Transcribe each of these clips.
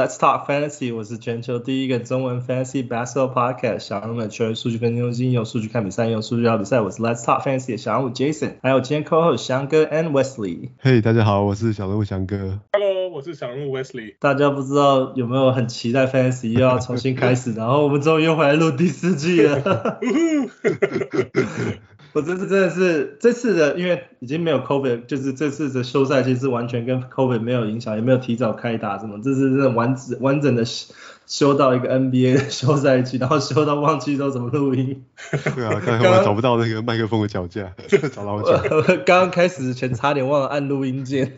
Let's talk fantasy！我是全球第一个中文 fantasy basketball podcast，小人物的球员数据分析中心，用数据看比赛，用数据聊比赛。我是 Let's talk fantasy 的小人物 Jason，还有今天 co-host 翔哥 and Wesley。Hey，大家好，我是小人物翔哥。Hello，我是小人物 Wesley。大家不知道有没有很期待 fantasy 又要重新开始，然后我们终于又回来录第四季了。我这次真的是这次的，因为已经没有 COVID，就是这次的休赛期是完全跟 COVID 没有影响，也没有提早开打什么，这是真的完整完整的休到一个 NBA 的休赛期，然后休到忘记都怎么录音。对啊，刚刚找不到那个麦克风的脚架，找到 我刚刚开始前差点忘了按录音键。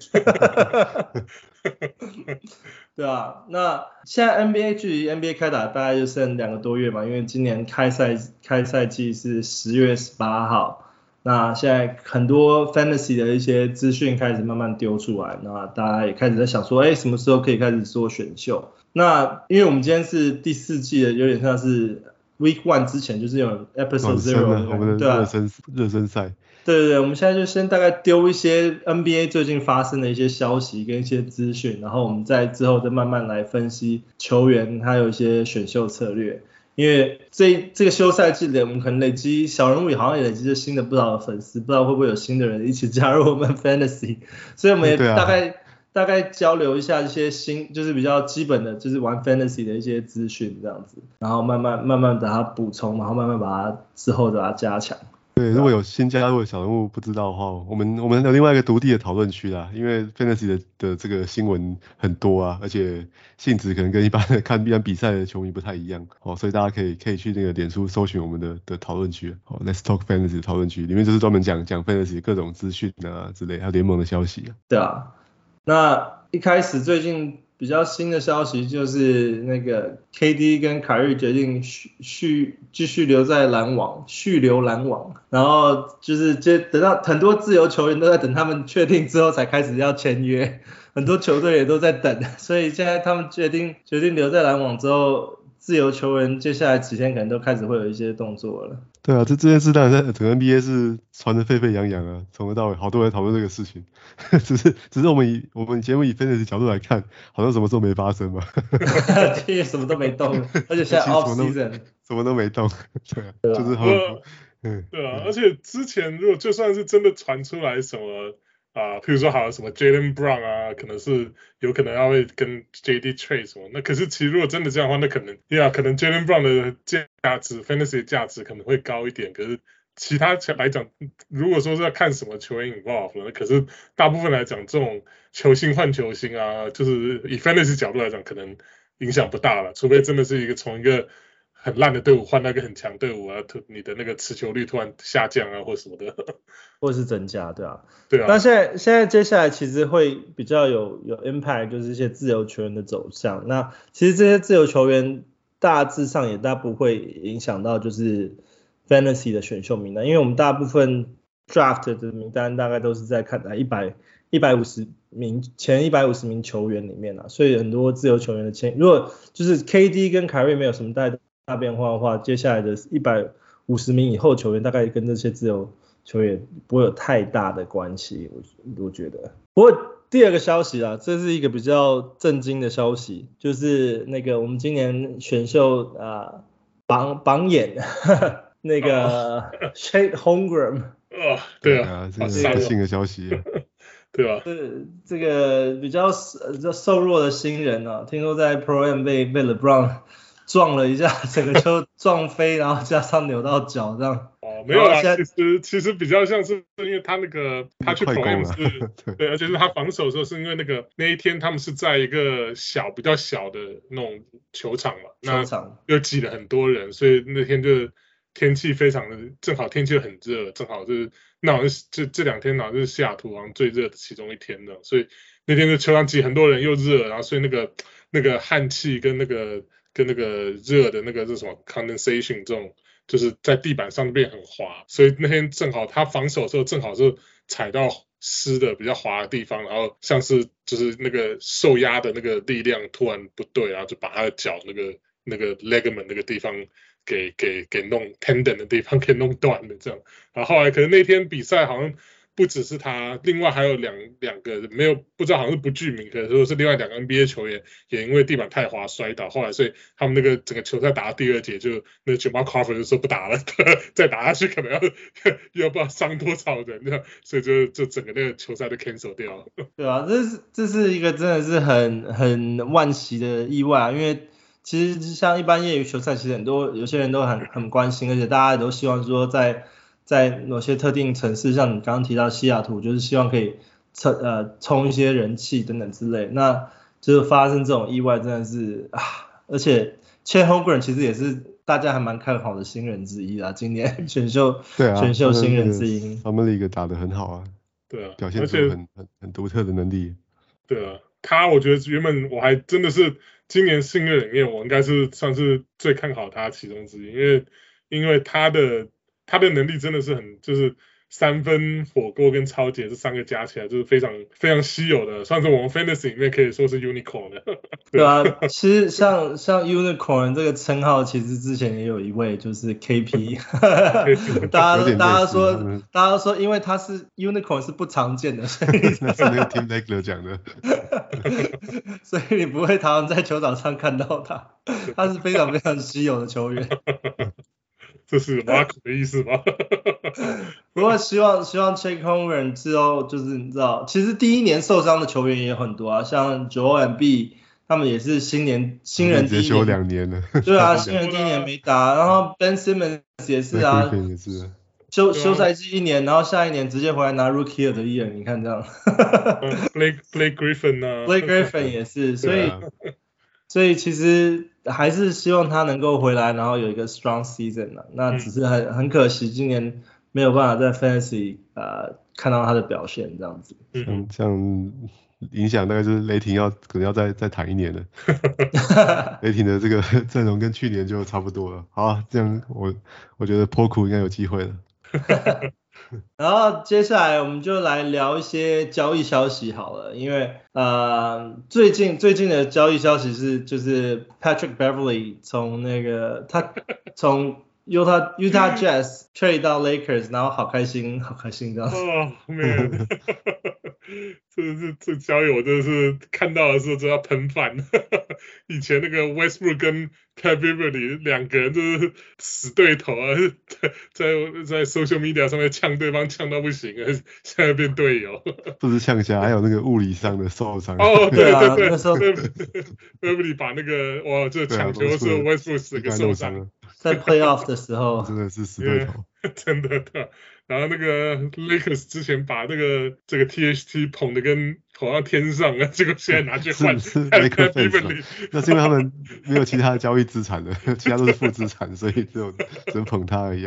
对啊，那现在 NBA 距离 NBA 开打大概就剩两个多月嘛，因为今年开赛开赛季是十月十八号，那现在很多 Fantasy 的一些资讯开始慢慢丢出来，那大家也开始在想说，哎，什么时候可以开始做选秀？那因为我们今天是第四季的，有点像是 Week One 之前就是有 Episode Zero，我们的热身热身赛。对对对，我们现在就先大概丢一些 NBA 最近发生的一些消息跟一些资讯，然后我们在之后再慢慢来分析球员还有一些选秀策略。因为这这个休赛季里，我们可能累积小人物好像也累积了新的不少的粉丝，不知道会不会有新的人一起加入我们 Fantasy，所以我们也大概、啊、大概交流一下一些新，就是比较基本的，就是玩 Fantasy 的一些资讯这样子，然后慢慢慢慢把它补充，然后慢慢把它之后把它加强。对，如果有新加入的小人物不知道的话，我们我们有另外一个独立的讨论区啦，因为 Fantasy 的的这个新闻很多啊，而且性质可能跟一般的看一般比赛的球迷不太一样，哦，所以大家可以可以去那个脸书搜寻我们的的讨论区，哦，Let's Talk Fantasy 讨论区里面就是专门讲讲 Fantasy 各种资讯啊之类，还有联盟的消息啊。对啊，那一开始最近。比较新的消息就是那个 KD 跟凯瑞决定续续继续留在篮网，续留篮网，然后就是接等到很多自由球员都在等他们确定之后才开始要签约，很多球队也都在等，所以现在他们决定决定留在篮网之后。自由球员接下来几天可能都开始会有一些动作了。对啊，这这件事当然在整个 NBA 是传得沸沸扬扬啊，从头到尾好多人讨论这个事情。只是只是我们以我们节目以分析的角度来看，好像什么事都没发生嘛。今天什么都没动，而且现在 off season 什么都没动。对啊，对啊就是好。嗯。对啊，而且之前如果就算是真的传出来什么。啊，譬如说好像什么 Jalen Brown 啊，可能是有可能要会跟 JD trade 什么，那可是其实如果真的这样的话，那可能，呀，可能 Jalen Brown 的价值，Fantasy 的价值可能会高一点。可是其他来讲，如果说是要看什么球员 involve，那可是大部分来讲，这种球星换球星啊，就是以 Fantasy 角度来讲，可能影响不大了，除非真的是一个从一个。很烂的队伍换那个很强队伍啊，突你的那个持球率突然下降啊，或什么的，或者是增加，对啊，对啊。那现在现在接下来其实会比较有有 impact，就是一些自由球员的走向。那其实这些自由球员大致上也大不会影响到就是 fantasy 的选秀名单，因为我们大部分 draft 的名单大概都是在看在一百一百五十名前一百五十名球员里面啊，所以很多自由球员的签，如果就是 KD 跟凯瑞没有什么带大变化的话，接下来的一百五十名以后球员大概跟这些自由球员不会有太大的关系，我我觉得。不过第二个消息啊，这是一个比较震惊的消息，就是那个我们今年选秀啊榜榜眼 那个 Chet Holmgren 啊，对啊，这是新的消息，对吧？是这个比较比较瘦弱的新人啊，听说在 Pro Am 被被 LeBron。撞了一下，整个就 撞飞，然后加上扭到脚这样。哦，没有啦，其实其实比较像是因为他那个他去防守是，对，对，而且是他防守的时候是因为那个那一天他们是在一个小比较小的那种球场嘛，球场又挤了很多人，所以那天就天气非常的正好，天气很热，正好就是那好像是这这两天好像是西雅图好像最热的其中一天的，所以那天的球场挤很多人又热，然后所以那个那个汗气跟那个。跟那个热的那个是什么 condensation 这种，就是在地板上变很滑，所以那天正好他防守的时候正好是踩到湿的比较滑的地方，然后像是就是那个受压的那个力量突然不对，然后就把他的脚那个那个 ligament 那个地方给给给弄 tendon 的地方 给弄断了这样，然后后来可能那天比赛好像不只是他，另外还有两两个没有不知道好像是不具名，可能说是另外两个 NBA 球员也因为地板太滑摔倒，后来所以他们那个整个球赛打到第二节就那 Jamal Crawford 就说不打了，再打下去可能要 又不知道伤多少人，这样所以就就整个那个球赛都 cancel 掉了。对啊，这是这是一个真的是很很万奇的意外啊，因为其实像一般业余球赛，其实很多有些人都很很关心，而且大家都希望说在。在某些特定城市，像你刚刚提到西雅图，就是希望可以冲呃冲一些人气等等之类，那就是发生这种意外真的是啊，而且 Chet Holmgren 其实也是大家还蛮看好的新人之一啊，今年 选秀对啊选秀新人之一，他们的一个打得很好啊，对啊，表现出很很很独特的能力，对啊，他我觉得原本我还真的是今年新人里面我应该是算是最看好他其中之一，因为因为他的。他的能力真的是很，就是三分火锅跟抄截这三个加起来就是非常非常稀有的，算是我们 fantasy 里面可以说是 unicorn 的。对啊，其实像像 unicorn 这个称号，其实之前也有一位就是 KP，大家大家说大家说，因为他是 unicorn 是不常见的，所以那是那个 Tim Legler 讲的，所以你不会常常在球场上看到他，他是非常非常稀有的球员。这是马可的意思吗？不过希望希望 Chet Holmgren 之后就是你知道，其实第一年受伤的球员也很多啊，像 Joel Embiid 他们也是新年新人第一年休两年了。对啊，新人第一年没打，然后 Ben Simmons 也是啊，也是休休赛季一年，然后下一年直接回来拿 Rookie of the Year，你看这样。Blake Blake Griffin 啊，Blake Griffin 也是，所以。所以其实还是希望他能够回来，然后有一个 strong season 了。那只是很很可惜，今年没有办法在 fantasy 呃看到他的表现这样子。嗯，这样影响大概就是雷霆要可能要再再谈一年了。雷霆的这个 阵容跟去年就差不多了。好啊，这样我我觉得 Poku 应该有机会了。然后接下来我们就来聊一些交易消息好了，因为呃最近最近的交易消息是就是 Patrick Beverly 从那个他 从 Utah Utah Jazz trade 到 Lakers，然后好开心好开心这样子。哦，man，这这这交易我真的是看到的时候就要喷饭。以前那个 Westbrook 跟 Pat Beverly 两个人就是死对头啊，在在在 social media 上面呛对方呛到不行啊，现在变队友。不是呛下，还有那个物理上的受伤。哦，对对 对，那时候 Beverly 把那个哇，这抢球的时候 Westbrook 整个受伤。在 Playoff 的时候，真的是死对头，真的的。然后那个 Lakers 之前把那个这个 THT 捧的跟捧到天上啊，结果现在拿去换，是是 Lakers fans 那是因为他们没有其他的交易资产了，其他都是负资产，所以就只能捧他而已。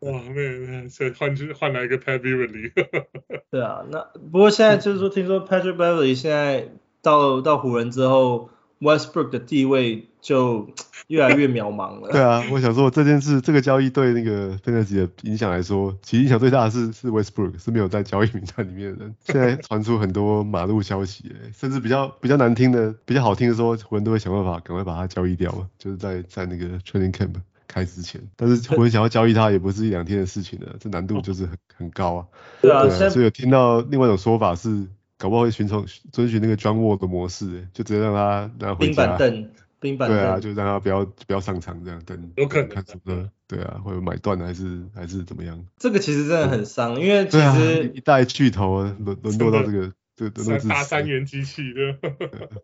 哇，那所以换去换来一个 Pat Beverly。对啊，那不过现在就是说，听说 Patrick Beverly 现在到到湖人之后。Westbrook 的地位就越来越渺茫了。对啊，我想说这件事，这个交易对那个 Fantasy 的影响来说，其实影响最大的是是 Westbrook，是没有在交易名单里面的人。现在传出很多马路消息，甚至比较比较难听的、比较好听的说，湖人都会想办法赶快把它交易掉嘛，就是在在那个 Training Camp 开之前。但是湖人想要交易他，也不是一两天的事情了，这难度就是很很高啊。对啊，所以有听到另外一种说法是。搞不好会寻从遵循那个 Wall 的模式，就直接让他让他回家。冰板凳，冰板凳。对啊，就让他不要不要上场这样等。有可能。看什么？对啊，或者买断还是还是怎么样？这个其实真的很伤，因为其实一代巨头沦沦落到这个这个大三元机器的。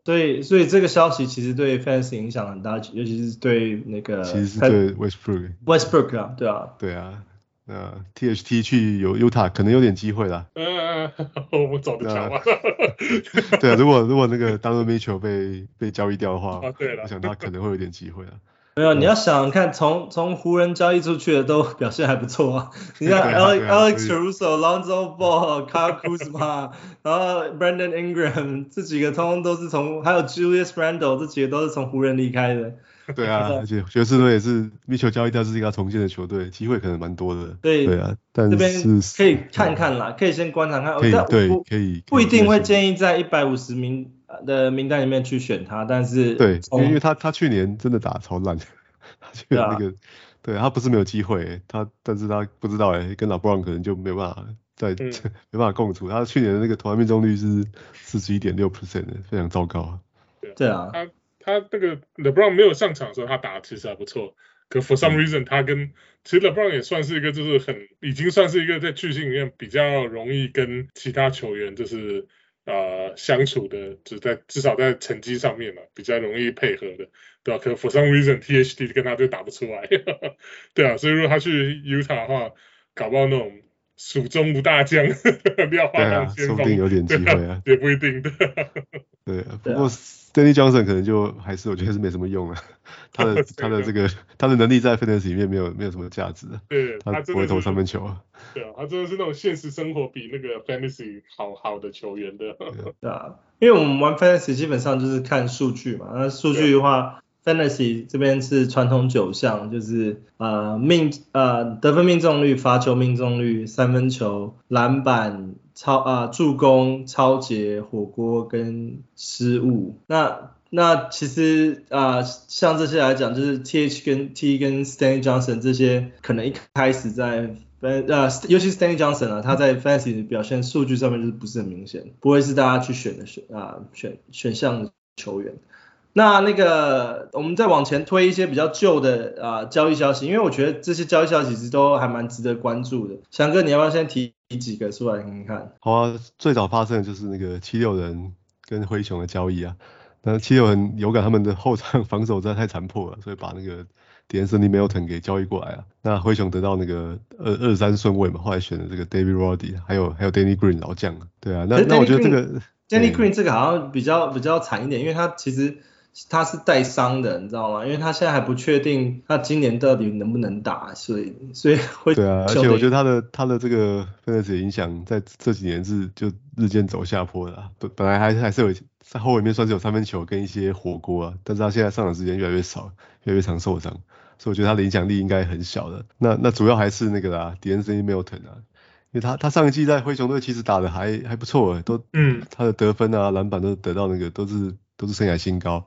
对，所以这个消息其实对 fans 影响很大，尤其是对那个。其实是对 Westbrook。Westbrook 啊，对啊。对啊。呃，THT 去有 Utah 可能有点机会啦。嗯，我们走得长吗？对啊，如果如果那个 Donovan Mitchell 被被交易掉的话，啊，对了，我想他可能会有点机会啊。没有，你要想看，从从湖人交易出去的都表现还不错啊。你看 Alex Alex Caruso、Lonzo Ball、Kyle Kuzma，然后 Brandon Ingram 这几个通通都是从，还有 Julius Randle 这几个都是从湖人离开的。对啊，而且爵士队也是米球交易掉，是一个要重建的球队，机会可能蛮多的。对对啊，但是这边可以看看啦，可以先观察看。可以对，可以不一定会建议在一百五十名的名单里面去选他，但是对，因为他他去年真的打超烂，他去年那个对他不是没有机会，他但是他不知道哎，跟老布朗可能就没有办法在、嗯、没办法共处。他去年的那个投篮命中率是四十一点六 percent 的，非常糟糕啊。对啊，他他那个 LeBron 没有上场的时候，他打的其实还不错。可 for some reason，他跟其实 LeBron 也算是一个，就是很已经算是一个在巨星里面比较容易跟其他球员就是呃相处的，只在至少在成绩上面嘛，比较容易配合的，对吧？可 for some reason，THD 跟他就打不出来，对啊，所以如果他去 Utah 的话，搞不好那种蜀中无大将，廖化当先锋，说不定有点机会啊，也不一定的。对啊，不过。Stanley Johnson 可能就还是我觉得是没什么用了，他的他的这个他的能力在 Fantasy 里面没有没有什么价值，对，他不会投三分球啊。对啊，他真的是那种现实生活比那个 Fantasy 好好的球员的。对啊，因为我们玩 Fantasy 基本上就是看数据嘛，那数据的话，Fantasy 这边是传统九项，就是呃命呃得分命中率、罚球命中率、三分球、篮板。超啊、助攻、抄截、火锅跟失误。那那其实啊、像这些来讲，就是 T H 跟 T 跟 Stanley Johnson 这些，可能一开始在呃，尤其是 Stanley Johnson 啊，他在 Fantasy 的表现数据上面就是不是很明显，不会是大家去选的选啊选选项的球员。那那个，我们再往前推一些比较旧的啊交易消息，因为我觉得这些交易消息其实都还蛮值得关注的。翔哥，你要不要先提几个出来看看？好啊，最早发生的就是那个七六人跟灰熊的交易啊。那七六人有感他们的后场防守实在太残破了，所以把那个 De'Anthony Melton 给交易过来啊。那灰熊得到那个二二三顺位嘛，后来选了这个 David Roddy，还有还有 Danny Green 老将。对啊，那那我觉得这个 Danny Green 这个好像比较比较惨一点，因为他其实。他是带伤的，你知道吗？因为他现在还不确定他今年到底能不能打，所以所以会。对啊，而且我觉得他的他的这个分子影响在这几年是就日渐走下坡的。本本来还还是有在后卫面算是有三分球跟一些火锅啊，但是他现在上场时间越来越少，越来越常受伤，所以我觉得他的影响力应该很小的。那那主要还是那个啦，De'Anthony Melton 啊，因为他他上一季在灰熊队其实打的还还不错，都嗯，他的得分啊篮板都得到那个都是。都是生涯新高，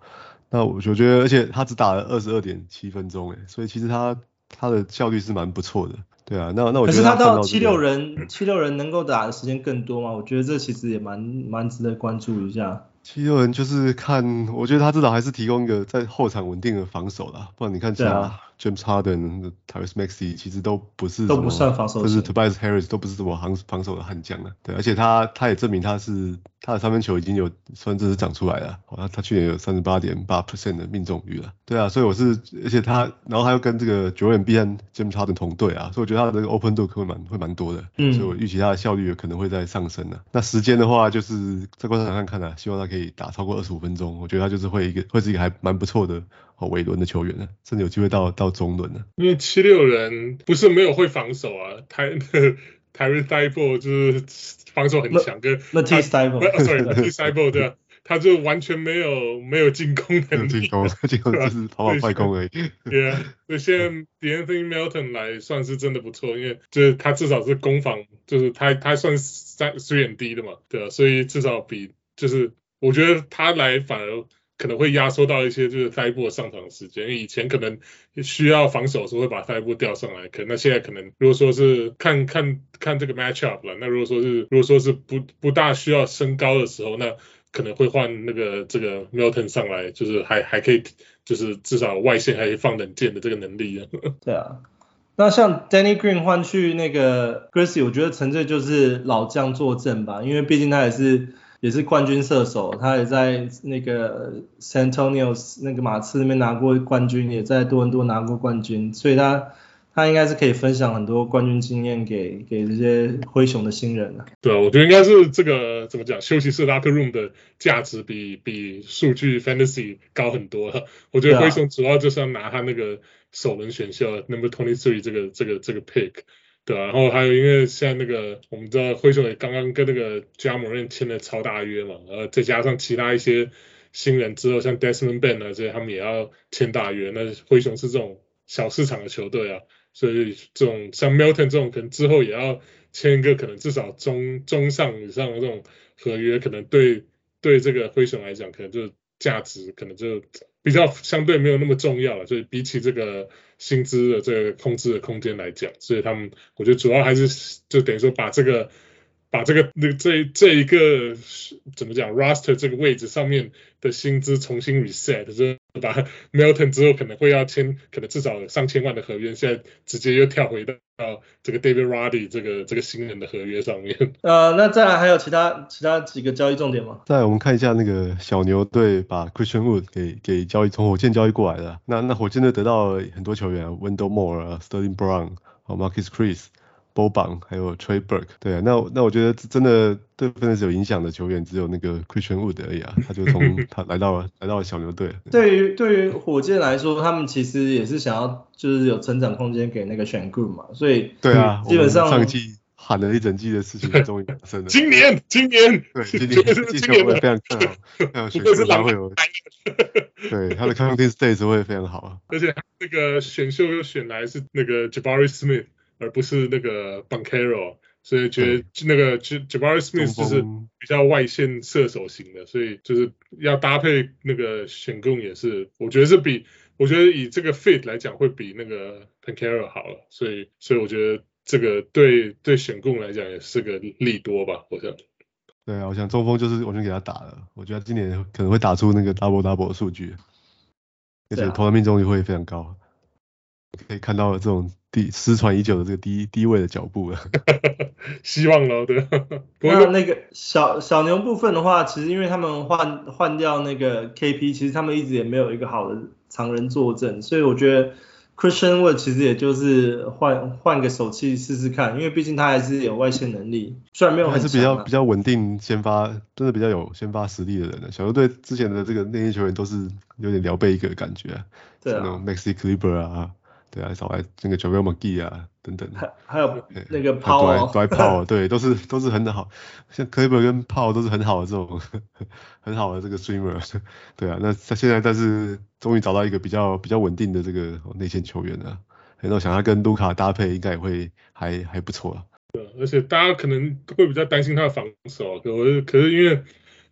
那我我觉得，而且他只打了二十二点七分钟，哎，所以其实他他的效率是蛮不错的，对啊，那那我觉得他、这个、可是他到七六人，七六人能够打的时间更多吗？我觉得这其实也蛮蛮值得关注一下。七六人就是看，我觉得他至少还是提供一个在后场稳定的防守啦，不然你看其他。James Harden、Tyrese Maxey 其实都不是都不算防守，就是 Tobias Harris 都不是什么防防守的悍将啊。对，而且他他也证明他是他的三分球已经有算是长出来了，好像他去年有三十八点八 percent 的命中率了。对啊，所以我是而且他然后他又跟这个 Joel Embiid 和 James Harden 同队啊，所以我觉得他的这个 Open Look 会蛮会蛮多的。嗯，所以我预期他的效率有可能会在上升的。那时间的话就是在观察上看看啊，希望他可以打超过二十五分钟，我觉得他就是会一个会是一个还蛮不错的。哦，尾轮的球员呢，甚至有机会到到中轮呢。因为七六人不是没有会防守啊，台 台瑞塞博就是防守很强，跟那 T 塞博，sorry，T 塞博对啊，他就完全没有没有进攻能力，进攻进 攻就是跑跑快攻而已。对啊，所以现在 De'Anthony Melton 来算是真的不错，因为就是他至少是攻防，就是他他算三 three and D 的嘛，对啊，所以至少比就是我觉得他来反而。可能会压缩到一些就是塞博上场时间，因为以前可能需要防守的时候会把塞博调上来，可那现在可能如果说是看看看这个 match up 了，那如果说是如果说是不不大需要升高的时候，那可能会换那个这个 Milton 上来，就是还还可以就是至少外线还可以放冷箭的这个能力啊。对啊，那像 Danny Green 换去那个 Grice，我觉得纯粹就是老将坐镇吧，因为毕竟他也是。也是冠军射手，他也在那个 San Antonio 那个马刺那边拿过冠军，也在多伦多拿过冠军，所以他他应该是可以分享很多冠军经验给给这些灰熊的新人的。对啊，我觉得应该是这个怎么讲，休息室 locker room 的价值比比数据 fantasy 高很多了。我觉得灰熊主要就是要拿他那个首轮选秀 number twenty three 这个这个这个 pick。对，然后还有因为现在那个我们知道灰熊也刚刚跟那个 Ja Morant 签了超大约嘛，呃再加上其他一些新人之后，像 Desmond Bane 啊这些他们也要签大约，那灰熊是这种小市场的球队啊，所以这种像 Melton 这种可能之后也要签一个可能至少中中上以上的这种合约，可能对对这个灰熊来讲可能就价值可能就比较相对没有那么重要了，所以比起这个薪资的这个控制的空间来讲，所以他们我觉得主要还是就等于说把这个。把这个那这这一个怎么讲 roster 这个位置上面的薪资重新 reset，就把 Melton 之后可能会要签可能至少上千万的合约，现在直接又跳回到这个 David Roddy 这个这个新人的合约上面。呃，那再来还有其他其他几个交易重点吗？再来我们看一下那个小牛队把 Christian Wood 给给交易从火箭交易过来的，那那火箭队得到了很多球员，Wendell Moore、Sterling Brown、Marquese Chriss。Boban 还有 Trey Burke，对啊，那那我觉得真的对 Fantasy 有影响的球员只有那个 Christian Wood 而已啊，他就从 他来到了来到了小牛队。对于对于火箭来说，他们其实也是想要就是有成长空间给那个 Sengun 嘛，所以对啊，基本上上季喊了一整季的事情终于发生了。今年今年对今年今年我也非常看好，还有 Sengun 他会有，对他的 counting stats 会非常好啊，而且那个选秀又选来是那个 Jabari Smith。而不是那个 Banchero，所以觉得那个 Jabari Smith 就是比较外线射手型的，所以就是要搭配那个选供也是，我觉得是比我觉得以这个 fit 来讲会比那个 Banchero 好了，所以所以我觉得这个对对选供来讲也是个利多吧，我想。对啊，我想中锋就是完全给他打了，我觉得今年可能会打出那个 double double 的数据，而且投篮命中率会非常高，可以看到这种。第失传已久的这个低低位的脚步了，希望了，对。那那个小小牛部分的话，其实因为他们换换掉那个 KP，其实他们一直也没有一个好的常人坐镇，所以我觉得 Christian Wood 其实也就是换换个手气试试看，因为毕竟他还是有外线能力，虽然没有还是比较比较稳定先发，真的比较有先发实力的人。小牛队之前的这个内线球员都是有点聊备一个的感觉，对啊，那种 Maxi Kleber 啊。对啊，少来那个 JaVale McGee 啊，等等。还还有那个对，Powell，对，都是都是很好，像 Kleber 跟 Powell 都是很好的这种 很好的这个 Streamer。对啊，那他现在但是终于找到一个比较比较稳定的这个内线球员了，然后想要跟卢卡搭配，应该也会还还不错啊。对，而且大家可能会比较担心他的防守，可是可是因为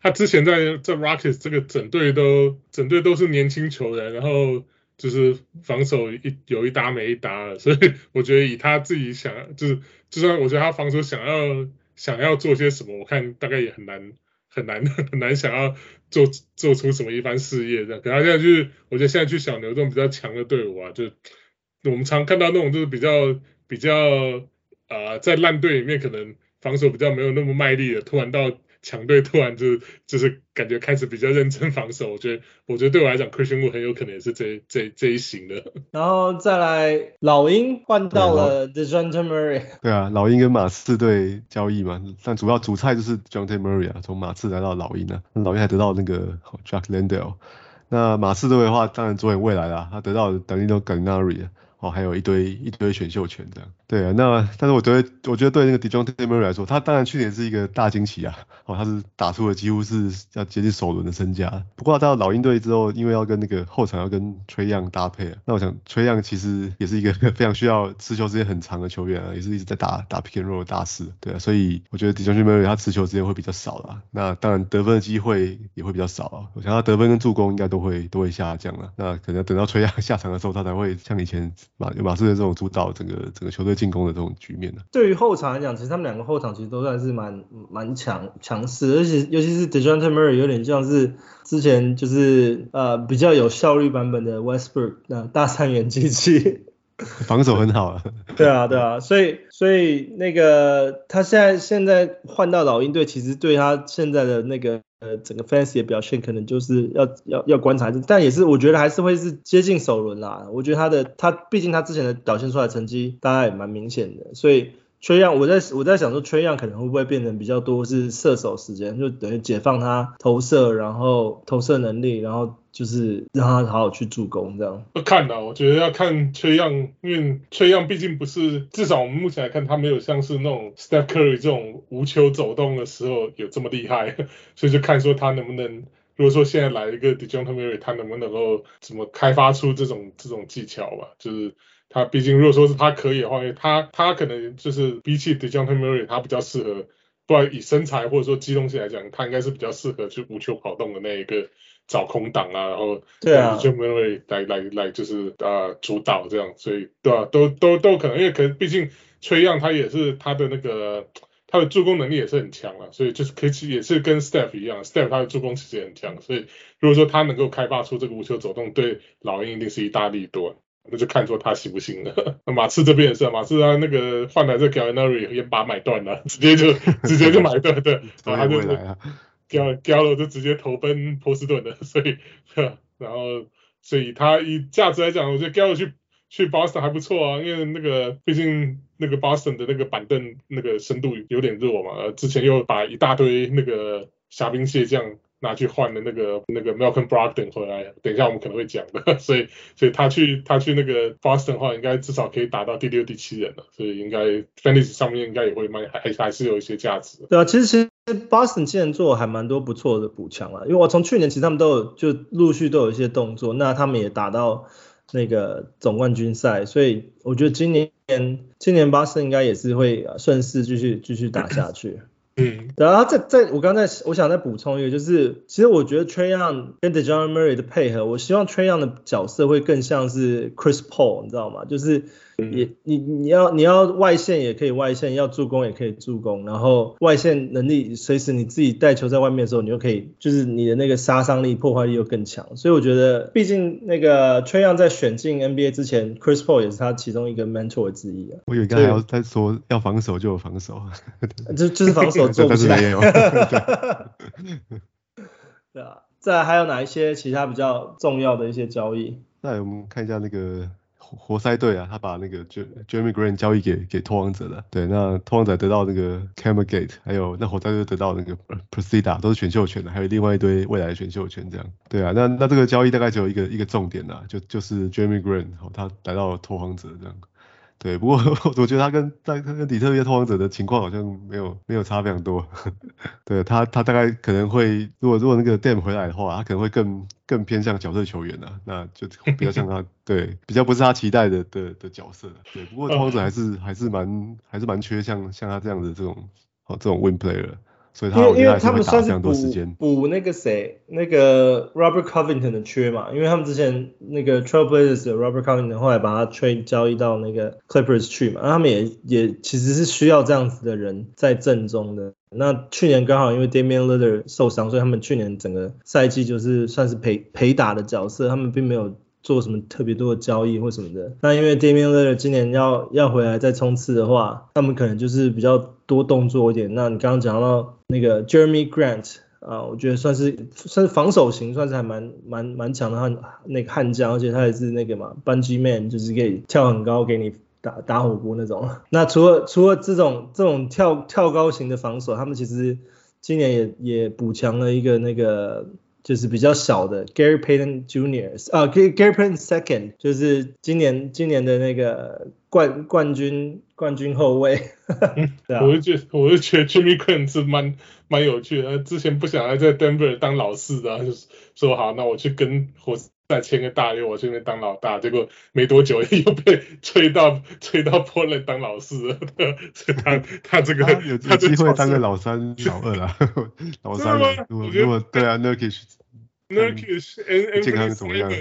他之前在在 Rockets 这个整队都整队都是年轻球员，然后。就是防守一有一搭没一搭了，所以我觉得以他自己想，就是就算我觉得他防守想要想要做些什么，我看大概也很难很难 很难想要做做出什么一番事业这样。可他现在就是，我觉得现在去小牛这种比较强的队伍啊，就我们常看到那种就是比较比较啊、在烂队里面可能防守比较没有那么卖力的，突然到。强队突然就就是感觉开始比较认真防守，我觉得我觉得对我来讲，Christian Wood 很有可能也是这这这一型的。然后再来老鹰换到了 Dejounte Murray。对啊，老鹰跟马刺队交易嘛，但主要主菜就是 Dejounte Murray 啊，从马刺来到老鹰啊，老鹰还得到那个 Jack Landale。那马刺队的话，当然着眼未来啦，他得到 Danilo Gallinari 哦，还有一堆一堆选秀权这样。对啊，那但是我觉得，我觉得对那个 Dejounte Murray 来说，他当然去年是一个大惊喜啊。哦，他是打出了几乎是要接近首轮的身价。不过到老鹰队之后，因为要跟那个后场要跟崔样搭配啊，那我想崔样其实也是一个非常需要持球时间很长的球员啊，也是一直在打打 pick and roll 的大师。对啊，所以我觉得 Dejounte Murray 他持球时间会比较少啦。那当然得分的机会也会比较少啊。我想他得分跟助攻应该都会都会下降了。那可能等到崔样下场的时候，他才会像以前马马刺的这种主导整个整个球队进攻的这种局面呢。对于后场来讲，其实他们两个后场其实都算是蛮蛮强强势，而且尤其是 Dejounte Murray 有点像是之前就是呃比较有效率版本的 Westbrook 那大三元机器，防守很好 啊。对啊对啊，所以所以那个他现在现在换到老鹰队，其实对他现在的那个。呃，整个 fantasy 的表现可能就是要要要观察，但也是我觉得还是会是接近首轮啦。我觉得他的他毕竟他之前的表现出来的成绩大家也蛮明显的，所以崔样我在我在想说崔样可能会不会变成比较多是射手时间，就等于解放他投射，然后投射能力，然后。就是让他好好去助攻这样。要看的，我觉得要看崔样因为崔样毕竟不是，至少我们目前来看，他没有像是那种 Steph Curry 这种无球走动的时候有这么厉害，所以就看说他能不能，如果说现在来一个 Dejounte Murray，他能不能够怎么开发出这种这种技巧吧？就是他毕竟如果说是他可以的话，他他可能就是比起 Dejounte Murray，他比较适合，不然以身材或者说机动性来讲，他应该是比较适合去无球跑动的那一个。找空档啊，然后对啊，就没会来来来就是呃主导这样，所以对啊，都都都可能，因为可能毕竟 Trae Young 他也是他的那个他的助攻能力也是很强啊，所以就是可以也是跟 Steph 一样，Steph 他的助攻其实也很强，所以如果说他能够开发出这个无球走动，对老鹰一定是一大利多。那就看做他行不行了。那 马刺这边也是，马刺他那个换来这 Gallinari 也把买断了，直接就直接就买断的，然后他就 Gal Gallo 就直接投奔波士顿了，所以，然后所以他以价值来讲，我觉得 Gallo 去去 Boston 还不错啊，因为那个毕竟那个 Boston 的那个板凳那个深度有点弱嘛，呃之前又把一大堆那个虾兵蟹将。拿去换的那个那个 Malcolm Brogdon 回来，等一下我们可能会讲的，所以所以他去他去那个 Boston 的话，应该至少可以打到第六第七人了，所以应该 Fantasy 上面应该也会卖，还还是有一些价值。对啊，其实其实 Boston 今年做还蛮多不错的补强了，因为我从去年其实他们都有就陆续都有一些动作，那他们也打到那个总冠军赛，所以我觉得今年今年 Boston 应该也是会顺势继续继续打下去。嗯，然后再再我刚才我想再补充一个，就是其实我觉得 Trae Young 跟 Dejounte Murray 的配合，我希望 Trae Young 的角色会更像是 Chris Paul，你知道吗？就是。也你你要你要外线也可以外线，要助攻也可以助攻，然后外线能力随时你自己带球在外面的时候，你就可以就是你的那个杀伤力破坏力又更强，所以我觉得毕竟那个 Trae Young 在选进 NBA 之前，Chris Paul 也是他其中一个 mentor 之一啊。我以为刚才要他说要防守就有防守，就就是防守做不起来。对 啊，再还有哪一些其他比较重要的一些交易？那我们看一下那个。活塞队啊，他把那个 Jerami Grant 交易给给拓荒者了。对，那拓荒者得到那个 Cameron Gate，还有那活塞队得到那个 Presida，都是选秀权的，还有另外一堆未来的选秀权这样。对啊，那那这个交易大概只有一个一个重点啦，就就是 Jerami Grant，他来到了拓荒者这样。对，不过我觉得他跟他跟底特律拓荒者的情况好像没有没有差非常多。对他他大概可能会，如果如果那个 Dame 回来的话，他可能会更更偏向角色球员啊，那就 比较像他，对，比较不是他期待的的的角色。对，不过拓荒者还是还是蛮还是蛮缺像像他这样的这种好这种 win player。所以他因为因为他们算是补补那个谁那个 Robert Covington 的缺嘛，因为他们之前那个 Trailblazers 的 Robert Covington 后来把他 trade 交易到那个 Clippers 去嘛，那他们也也其实是需要这样子的人在阵中的。那去年刚好因为 Damian Lillard 受伤，所以他们去年整个赛季就是算是陪陪打的角色，他们并没有。做什么特别多的交易或什么的，那因为 Damian l i l l a r 今年要要回来再冲刺的话，他们可能就是比较多动作一点。那你刚刚讲到那个 Jeremy Grant 啊，我觉得算是算是防守型，算是还蛮蛮蛮强的悍那个悍将，而且他也是那个嘛 b u n g e Man，就是可以跳很高给你打打火锅那种。那除了除了这种这种跳跳高型的防守，他们其实今年也也补强了一个那个。就是比较小的 Gary Payton Jr. 啊，Gary Payton Second，就是今年今年的那个冠冠军冠军后卫。对啊，我就觉得我就觉得 Jimmy Grant 是蛮蛮有趣的。之前不想要在 Denver 当老四的，就是说好，那我去跟活塞签个大约，我去那边当老大。结果没多久 又被吹到吹到 Portland 当老四了。所以他 他这个他有机会当个老三老二啦。老三如果如果对啊，Nurkic Nurkic 健康怎么样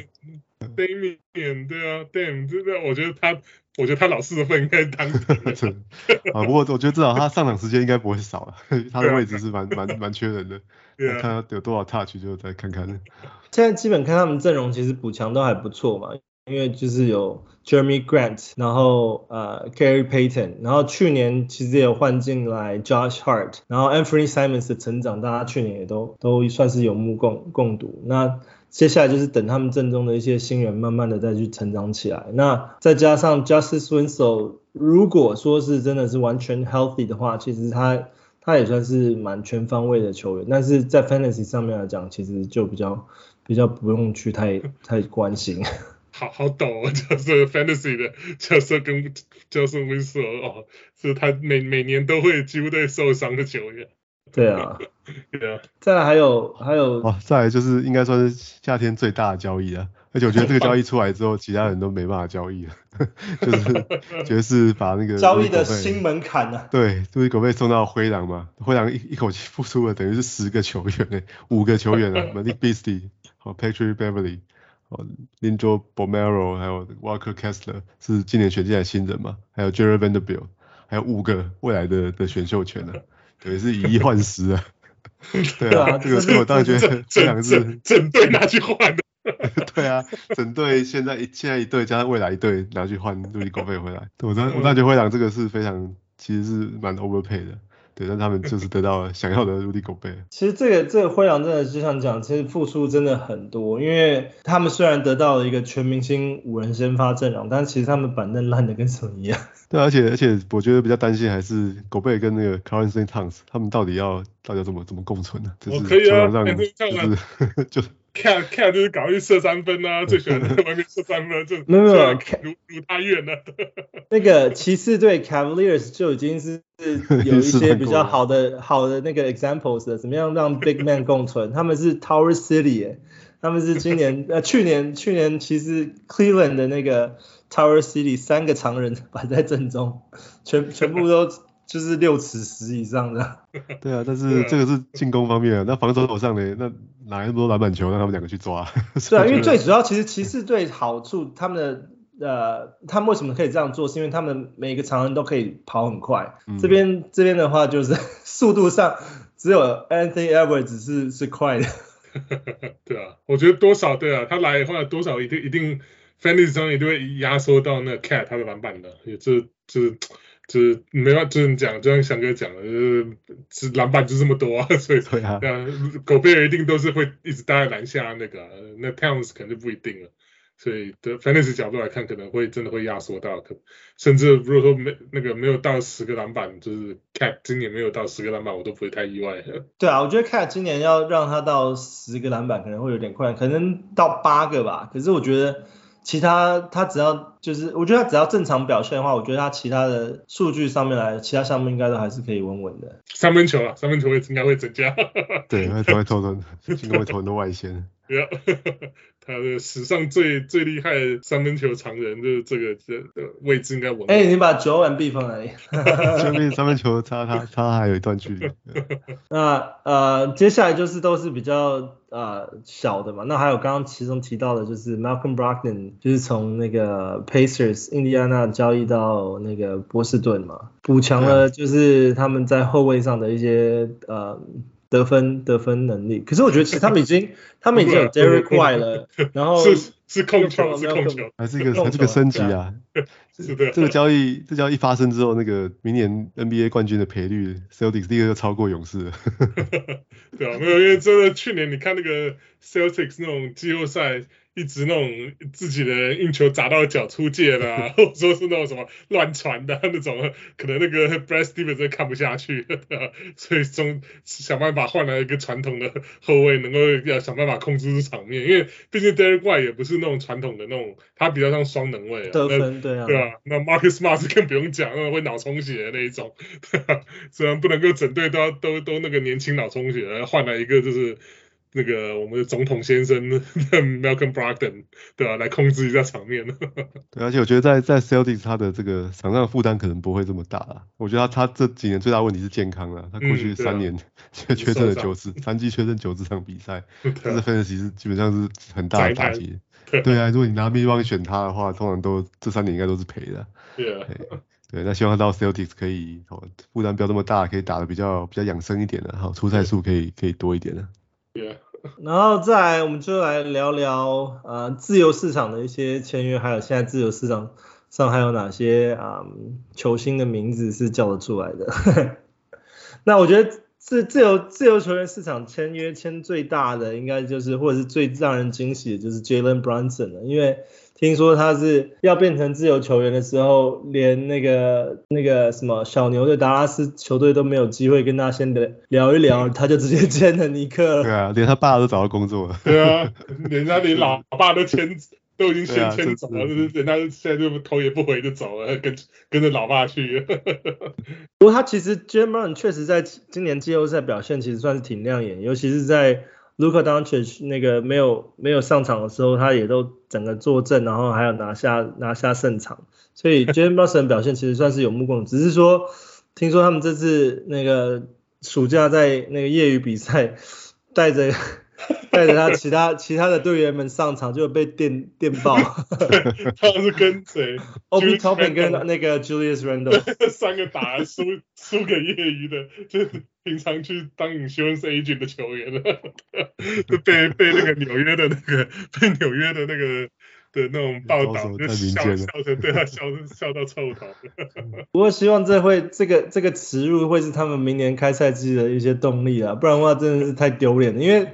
？Damian 对啊的，我觉得他。我觉得他老四的份应该当啊，不过我觉得至少他上场时间应该不会少了，他的位置是蛮蛮蛮缺人的，看他有多少 touch 就再看看。现在基本看他们阵容其实补强都还不错嘛，因为就是有 Jeremy Grant，然后呃 Gary Payton，然后去年其实也有换进来 Josh Hart，然后 Anthony Simons 的成长大家去年也都都算是有目共共睹。那接下来就是等他们阵中的一些新人慢慢的再去成长起来，那再加上 Justice Winslow，如果说是真的是完全 healthy 的话，其实他他也算是蛮全方位的球员，但是在 Fantasy 上面来讲，其实就比较比较不用去太 太关心。好好懂哦，就是 Fantasy 的角色跟 Justice Winslow 哦，是他每每年都会几乎都会受伤的球员。对啊，对啊，再来还有还有哦，再来就是应该算是夏天最大的交易了，而且我觉得这个交易出来之后，其他人都没办法交易了，就是爵士把那个交易的新门槛呢，对，就是狗被送到灰狼嘛，灰狼一一口气付出了等于是十个球员诶，五个球员啊，Malik Beasley 好，Patrick Beverly，哦，Lindor Bomero，还有 Walker Kessler 是今年选进来新人嘛，还有 Jerry Vanderbilt，还有五个未来的的选秀权呢，对，是以一换十啊。对啊，这个我当然觉得这两个是整队拿去换的。对啊，整队现在一现在一队加上未来一队拿去换路易狗贝回来，我当我当然觉得灰狼这个是非常其实是蛮 overpay 的。对，但他们就是得到了想要的 Rudy Gobert。其实这个这个灰狼真的就像讲，其实付出真的很多，因为他们虽然得到了一个全明星五人先发阵容，但其实他们板凳烂的跟什么一样。对，而且而且我觉得比较担心还是 Gobert 跟那个 Karl-Anthony Towns，他们到底要到底要怎么怎么共存呢？我可以啊，就是 就。看看就是搞一射三分啊，最喜欢在外面射三分，就没有没有，如 如他愿了。那个骑士队 Cavaliers 就已经是有一些比较 好的好的那个 examples 的，怎么样让 big man 共存？他们是 Tower City，哎，他们是今年呃去年去年其实 Cleveland 的那个 Tower City 三个常人摆在正中，全全部都。就是六尺十以上的。对啊，但是这个是进攻方面啊，那防守上呢？那哪来那么多篮板球让他们两个去抓？对啊，因为最主要其实骑士队好处，他们的呃，他们为什么可以这样做？是因为他们每个常人都可以跑很快。嗯、这边这边的话就是 速度上只有 Anthony Edwards 是是快的。对啊，我觉得多少对啊，他来的话多少一定一定 Fantasy 上一定会压缩到那个 Cat 他的篮板的，也这这。就是没办法，就是讲，就像翔哥讲的，就是是篮板就这么多啊，所以对啊，狗贝尔一定都是会一直待在篮下那个，那 Towns 可能就不一定了，所以的 Fantasy 角度来看，可能会真的会压缩到，可甚至如果说没那个没有到十个篮板，就是 Cat 今年没有到十个篮板，我都不会太意外。对啊，我觉得 Cat 今年要让他到十个篮板可能会有点困难，可能到八个吧，可是我觉得。其他他只要就是，我觉得他只要正常表现的话，我觉得他其他的数据上面来，其他项目应该都还是可以稳稳的。三分球啊，三分球会应该会增加。对，会投会投投，应该会投很多外线。对啊，他的史上最最厉害的三分球常人就是这个这的位置应该稳。哎、欸，你把九万 B 放哪里？就那三分球差他他还有一段距离。那呃，接下来就是都是比较呃小的嘛。那还有刚刚其中提到的就是 Malcolm Brogdon，就是从那个 Pacers 印第安纳交易到那个波士顿嘛，补强了就是他们在后卫上的一些呃。得分得分能力，可是我觉得 其实他们已经他们已经有 Derrick White 了，然后是是控球是控球，还是一个还是个升级啊？是的，这个交易这交易一发生之后，那个明年 NBA 冠军的赔率，Celtics 第一个就超过勇士了。对啊，没有，因为真的去年你看那个 Celtics 那种季后赛。一直那种自己的人运球砸到脚出界啦，或者说是那种什么乱传的那种，可能那个 Brad Stevens 真看不下去，所以中想办法换来一个传统的后卫，能够要想办法控制住场面，因为毕竟 White 也不是那种传统的那种，他比较像双能卫，得分对啊，对啊，那 Marcus Smart 更不用讲，那会脑充血的那一种，虽然不能够整队都要都都那个年轻脑充血，换来一个就是。那个我们的总统先生 Malcolm Brogdon 对吧、啊？来控制一下场面。对，而且我觉得在在 Celtics 他的这个场上的负担可能不会这么大了。我觉得他他这几年最大问题是健康了。他过去三年缺缺阵了九次，三季缺阵九次场比赛，这是 Fantasy 是基本上是很大的打击。对啊，如果你拿 Mid One 选他的话，通常都这三年应该都是赔的。对，对，那希望他到 Celtics 可以哦负担不要这么大，可以打的比较比较养生一点的，好出赛数可以可以多一点的。然后再来，我们就来聊聊呃自由市场的一些签约，还有现在自由市场上还有哪些啊、球星的名字是叫得出来的。那我觉得自自由自由球员市场签约签最大的，应该就是或者是最让人惊喜的，就是 Jalen Brunson 了，因为。听说他是要变成自由球员的时候，连那个那个什么小牛的达拉斯球队都没有机会跟他先聊聊一聊，他就直接签了尼克了。对啊，连他爸都找到工作了。对啊，连他连老爸都签，都已经先签走了，就是人家现在就头也不回就走了，跟跟着老爸去。不过他其实 Jalen Brunson 确实在今年季后赛表现其实算是挺亮眼，尤其是在。Luka Doncic 那个没有没有上场的时候，他也都整个坐镇，然后还有拿下拿下胜场，所以 Jalen Brunson 表现其实算是有目共睹。只是说，听说他们这次那个暑假在那个业余比赛，带着 带着他其他其他的队员们上场就被电电爆。他是跟谁？Obi Toppin 跟那个 Julius Randle 三个打输输给业余的，就是平常去当 insurance agent 的球员了，被被那个纽约的那个被纽约的那个。的那种报道，就笑笑成对他笑笑到臭头。不过希望这会这个这个耻辱会是他们明年开赛季的一些动力啊，不然的话真的是太丢脸了。因为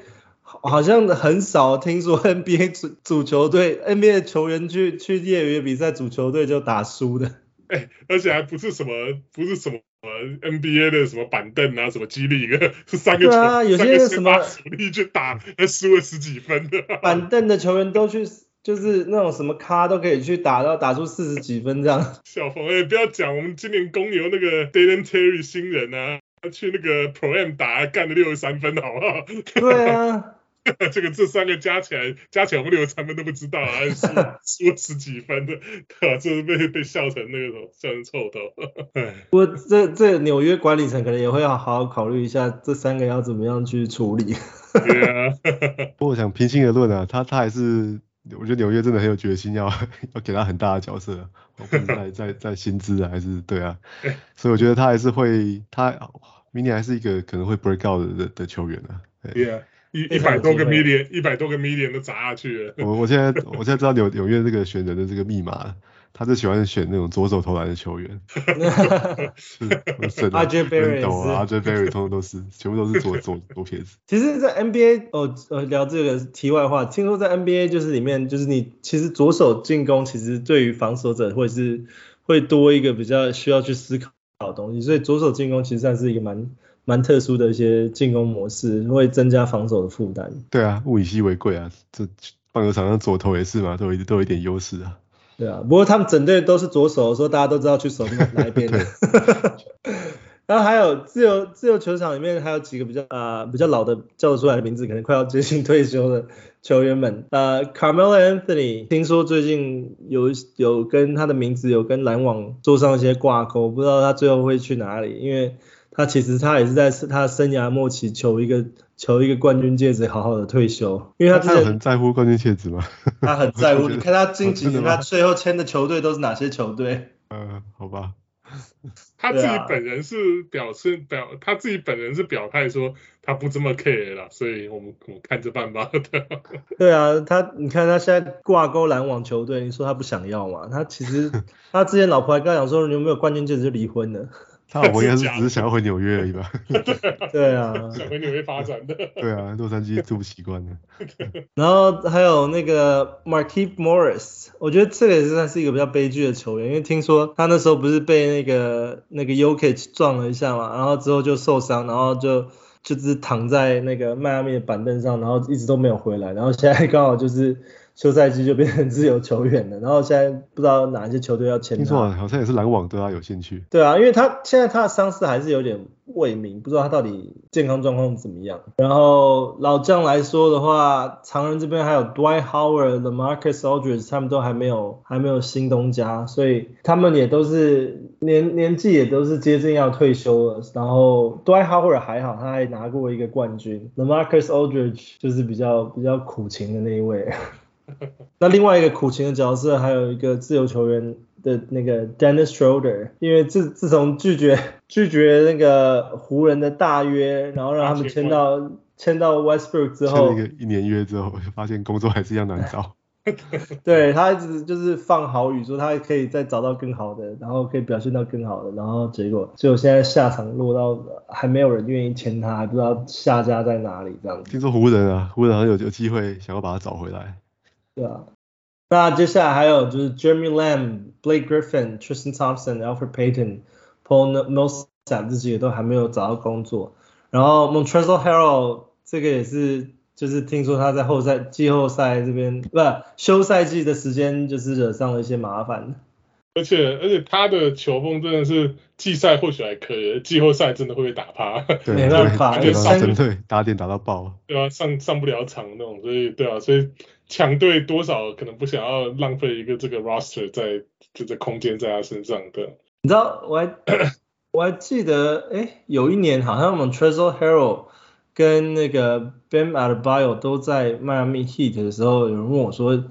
好像很少听说 NBA 足足球队 NBA 球员去去业余比赛足球队就打输的。哎、欸，而且还不是什么不是什么 NBA 的什么板凳啊，什么激励的是三个球，啊，有些什么主力去打，还输了十几分的 板凳的球员都去。就是那种什么咖都可以去打，然后打出四十几分这样。小冯，哎，不要讲，我们今年公牛那个 Dalen Terry 新人啊，他去那个 Pro Am 打，干了六十三分，好不好？对啊，这个这三个加起来，加起来我们六十三分都不知道啊，输 十几分的，对吧？就是被被笑成那个笑成臭头。不过这这纽约管理层可能也会要好好考虑一下，这三个要怎么样去处理。对啊，不过我想平心而论啊，他他还是。我觉得纽约真的很有决心要，要要给他很大的角色，在在在薪资啊，还是对啊，所以我觉得他还是会，他明年还是一个可能会 break out 的的，的球员啊。对啊，一一百多个 million，一百多个 million 都砸下去了。我我现在我现在知道纽纽约这个选人的这个密码。他是喜欢选那种左手投篮的球员，是，RJ Barrett 啊，RJ Barrett 通通都是，全部都是左左左撇子。其实，在 NBA 哦呃聊这个题外话，听说在 NBA 就是里面就是你其实左手进攻其实对于防守者会是会多一个比较需要去思考的东西，所以左手进攻其实算是一个蛮蛮特殊的一些进攻模式，会增加防守的负担。对啊，物以稀为贵啊，这棒球场上左投也是嘛，都有都有一点优势啊。对啊，不过他们整队都是左手，所以大家都知道去守哪一边的。然后还有自由自由球场里面还有几个比较啊、呃、比较老的叫得出来的名字，可能快要接近退休的球员们。呃，Carmelo Anthony 听说最近有有跟他的名字有跟篮网做上一些挂钩，不知道他最后会去哪里，因为。他其实他也是在他生涯末期求一个求一个冠军戒指，好好的退休。因为他他很在乎冠军戒指吗？他很在乎。你看他近几年他最后签的球队都是哪些球队？嗯，好吧。他自己本人是表示表，他自己本人是表态说他不这么 care 了，所以我们我们看着办吧。对啊，他你看他现在挂钩篮网球队，你说他不想要嘛？他其实他之前老婆还跟他讲说，你有没有冠军戒指就离婚了。他老婆应该是只是想要回纽约而已吧？对啊，想回纽约发展的。对啊，洛杉矶住不习惯的。然后还有那个 Markieff Morris，我觉得这个也是算是一个比较悲剧的球员，因为听说他那时候不是被那个那个 Jokic 撞了一下嘛，然后之后就受伤，然后就就只是躺在那个迈阿密的板凳上，然后一直都没有回来，然后现在刚好就是。休赛季就变成自由球员了，然后现在不知道哪一些球队要签他。听说好像也是篮网对他有兴趣。对啊，因为他现在他的伤势还是有点未明，不知道他到底健康状况怎么样。然后老将来说的话，常人这边还有 Dwight Howard、LaMarcus Aldridge，他们都还没有还没有新东家，所以他们也都是年年纪也都是接近要退休了。然后 Dwight Howard 还好，他还拿过一个冠军。LaMarcus Aldridge 就是比较比较苦情的那一位。那另外一个苦情的角色，还有一个自由球员的那个 Dennis Schroeder，因为自自从拒绝 拒绝那个湖人的大约，然后让他们签到签到 Westbrook 之后，签一个一年约之后，发现工作还是一样难找。对，他一直就是放好语说他可以再找到更好的，然后可以表现到更好的，然后结果就现在下场落到还没有人愿意签他，还不知道下家在哪里这样子。听说湖人啊，湖人好像有有机会想要把他找回来。对啊，那接下来还有就是 Jeremy Lamb、Blake Griffin、Tristan Thompson、Alfred Payton、Paul Millsap 这几个都还没有找到工作。然后 Montrezl Harrell 这个也是，就是听说他在后赛季后赛这边不是休赛季的时间，就是惹上了一些麻烦。而且而且他的球风真的是季赛或许还可以，季后赛真的会被打趴。对，没办法，就上针对打点打到爆。对啊，上上不了场那种，所以对啊，所以强队多少可能不想要浪费一个这个 roster 在这个空间在他身上的。你知道我还 我还记得，哎，有一年好像我们 Montrezl Harrell 跟那个 Bam Adebayo 都在迈阿密 Heat 的时候，有人问我说，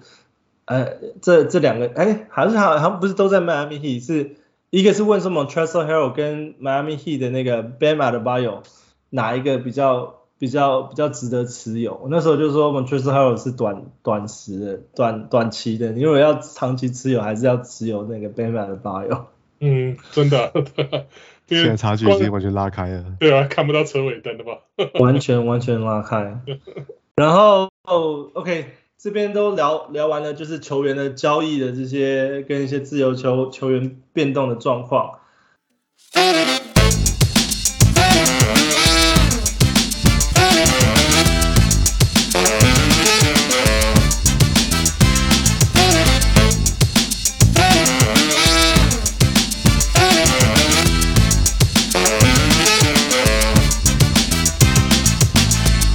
呃，这这两个，哎，好像好像不是都在迈阿密 Heat，是一个是问说 Montrezl Harrell 跟迈阿密 Heat 的那个 Bam Adebayo 哪一个比较比较比较值得持有？我那时候就说 Montrezl Harrell 是短短时的短短期的，你如果要长期持有，还是要持有那个 Bam Adebayo。嗯，真的。现在差距已经完全拉开了。对啊，看不到车尾灯的吧？完全完全拉开。然后，OK，这边都聊聊完了，就是球员的交易的这些跟一些自由球球员变动的状况。